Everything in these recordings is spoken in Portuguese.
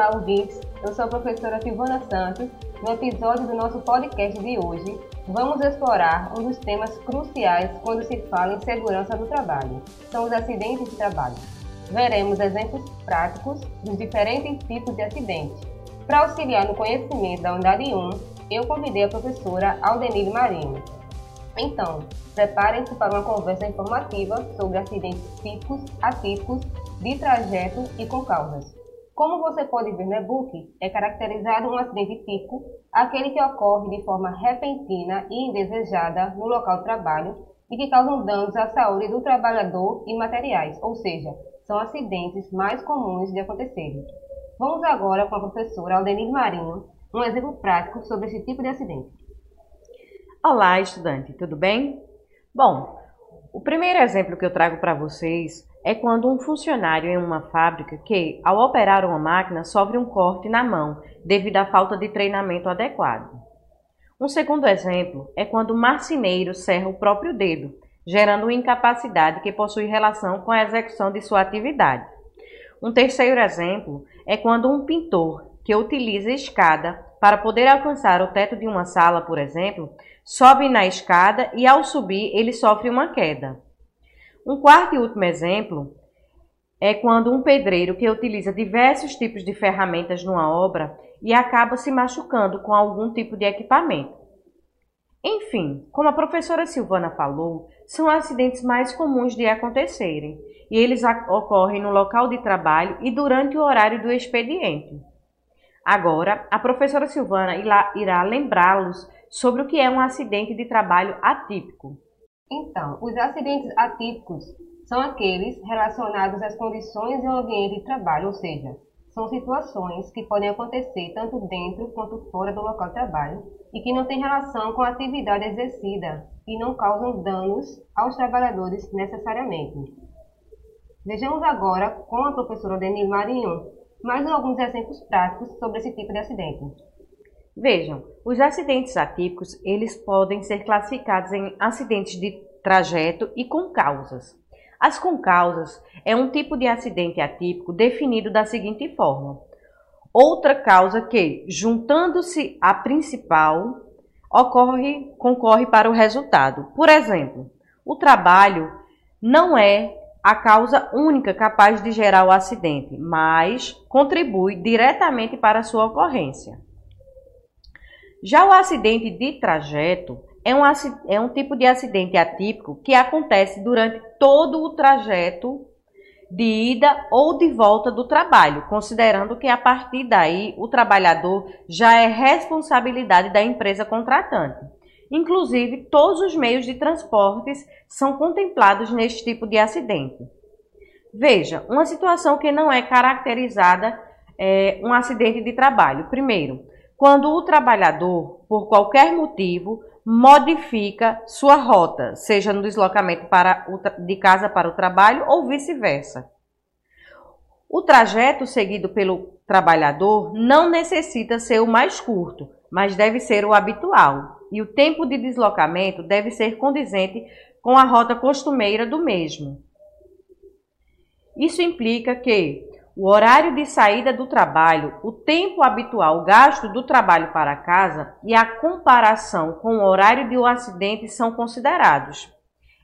Olá, ouvintes. Eu sou a professora Silvana Santos. No episódio do nosso podcast de hoje, vamos explorar um dos temas cruciais quando se fala em segurança do trabalho. São os acidentes de trabalho. Veremos exemplos práticos dos diferentes tipos de acidentes. Para auxiliar no conhecimento da unidade 1, eu convidei a professora Aldenir Marinho. Então, preparem-se para uma conversa informativa sobre acidentes típicos, atípicos, de trajeto e com causas. Como você pode ver no e-book, é caracterizado um acidente típico, aquele que ocorre de forma repentina e indesejada no local de trabalho e que causam danos à saúde do trabalhador e materiais, ou seja, são acidentes mais comuns de acontecerem. Vamos agora com a professora Aldenir Marinho, um exemplo prático sobre esse tipo de acidente. Olá, estudante, tudo bem? Bom, o primeiro exemplo que eu trago para vocês é quando um funcionário em uma fábrica que, ao operar uma máquina, sofre um corte na mão devido à falta de treinamento adequado. Um segundo exemplo é quando o marceneiro serra o próprio dedo, gerando incapacidade que possui relação com a execução de sua atividade. Um terceiro exemplo é quando um pintor que utiliza escada para poder alcançar o teto de uma sala, por exemplo, sobe na escada e ao subir ele sofre uma queda. Um quarto e último exemplo é quando um pedreiro que utiliza diversos tipos de ferramentas numa obra e acaba se machucando com algum tipo de equipamento. Enfim, como a professora Silvana falou, são acidentes mais comuns de acontecerem e eles ocorrem no local de trabalho e durante o horário do expediente. Agora, a professora Silvana irá lembrá-los sobre o que é um acidente de trabalho atípico. Então, os acidentes atípicos são aqueles relacionados às condições e ao ambiente de trabalho, ou seja, são situações que podem acontecer tanto dentro quanto fora do local de trabalho e que não têm relação com a atividade exercida e não causam danos aos trabalhadores necessariamente. Vejamos agora com a professora Denise Marinho mais alguns exemplos práticos sobre esse tipo de acidente. Vejam, os acidentes atípicos, eles podem ser classificados em acidentes de trajeto e com causas. As com causas é um tipo de acidente atípico definido da seguinte forma: outra causa que, juntando-se à principal, ocorre, concorre para o resultado. Por exemplo, o trabalho não é a causa única capaz de gerar o acidente, mas contribui diretamente para a sua ocorrência. Já o acidente de trajeto é um, é um tipo de acidente atípico que acontece durante todo o trajeto de ida ou de volta do trabalho, considerando que a partir daí o trabalhador já é responsabilidade da empresa contratante. Inclusive, todos os meios de transportes são contemplados neste tipo de acidente. Veja, uma situação que não é caracterizada é um acidente de trabalho. Primeiro, quando o trabalhador, por qualquer motivo, modifica sua rota, seja no deslocamento para de casa para o trabalho ou vice-versa. O trajeto seguido pelo trabalhador não necessita ser o mais curto, mas deve ser o habitual, e o tempo de deslocamento deve ser condizente com a rota costumeira do mesmo. Isso implica que o horário de saída do trabalho, o tempo habitual gasto do trabalho para casa e a comparação com o horário de um acidente são considerados.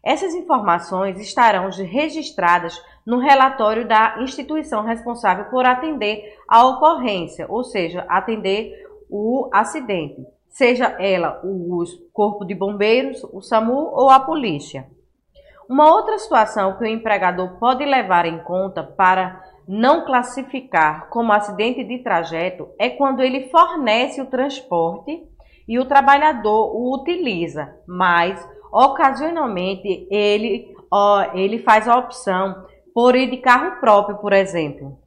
Essas informações estarão registradas no relatório da instituição responsável por atender a ocorrência, ou seja, atender o acidente, seja ela o Corpo de Bombeiros, o SAMU ou a polícia. Uma outra situação que o empregador pode levar em conta para não classificar como acidente de trajeto é quando ele fornece o transporte e o trabalhador o utiliza, mas ocasionalmente ele, ó, ele faz a opção por ir de carro próprio, por exemplo.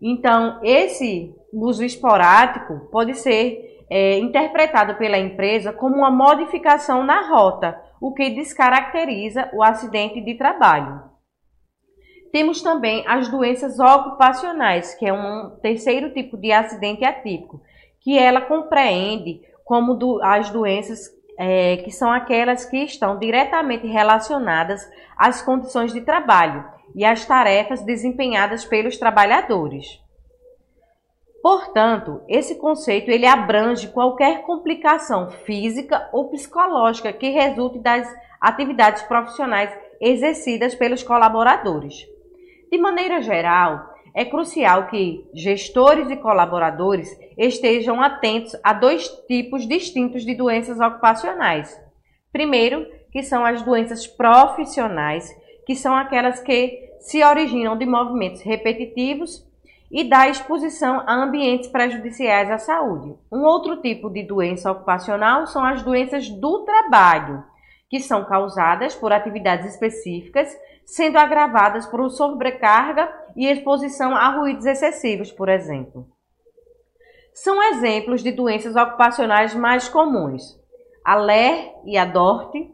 Então, esse uso esporádico pode ser é, interpretado pela empresa como uma modificação na rota, o que descaracteriza o acidente de trabalho. Temos também as doenças ocupacionais, que é um terceiro tipo de acidente atípico, que ela compreende como do, as doenças é, que são aquelas que estão diretamente relacionadas às condições de trabalho e às tarefas desempenhadas pelos trabalhadores. Portanto, esse conceito ele abrange qualquer complicação física ou psicológica que resulte das atividades profissionais exercidas pelos colaboradores. De maneira geral, é crucial que gestores e colaboradores estejam atentos a dois tipos distintos de doenças ocupacionais. Primeiro, que são as doenças profissionais, que são aquelas que se originam de movimentos repetitivos e da exposição a ambientes prejudiciais à saúde. Um outro tipo de doença ocupacional são as doenças do trabalho, que são causadas por atividades específicas, sendo agravadas por sobrecarga e exposição a ruídos excessivos, por exemplo. São exemplos de doenças ocupacionais mais comuns: a LER e a DORT,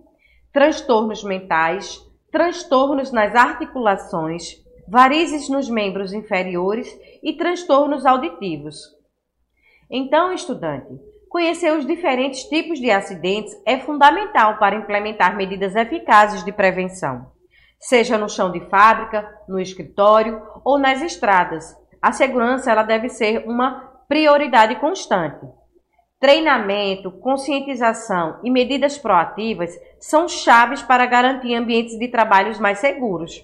transtornos mentais, transtornos nas articulações, varizes nos membros inferiores e transtornos auditivos. Então, estudante, conhecer os diferentes tipos de acidentes é fundamental para implementar medidas eficazes de prevenção, seja no chão de fábrica, no escritório ou nas estradas. A segurança ela deve ser uma prioridade constante. Treinamento, conscientização e medidas proativas são chaves para garantir ambientes de trabalhos mais seguros.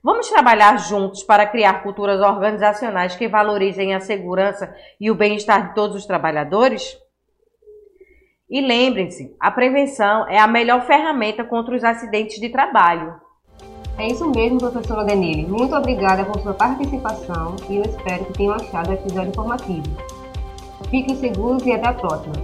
Vamos trabalhar juntos para criar culturas organizacionais que valorizem a segurança e o bem-estar de todos os trabalhadores? E lembrem-se, a prevenção é a melhor ferramenta contra os acidentes de trabalho. É isso mesmo, professora Denise. Muito obrigada por sua participação e eu espero que tenham achado o episódio informativo. Fiquem seguros e até a próxima.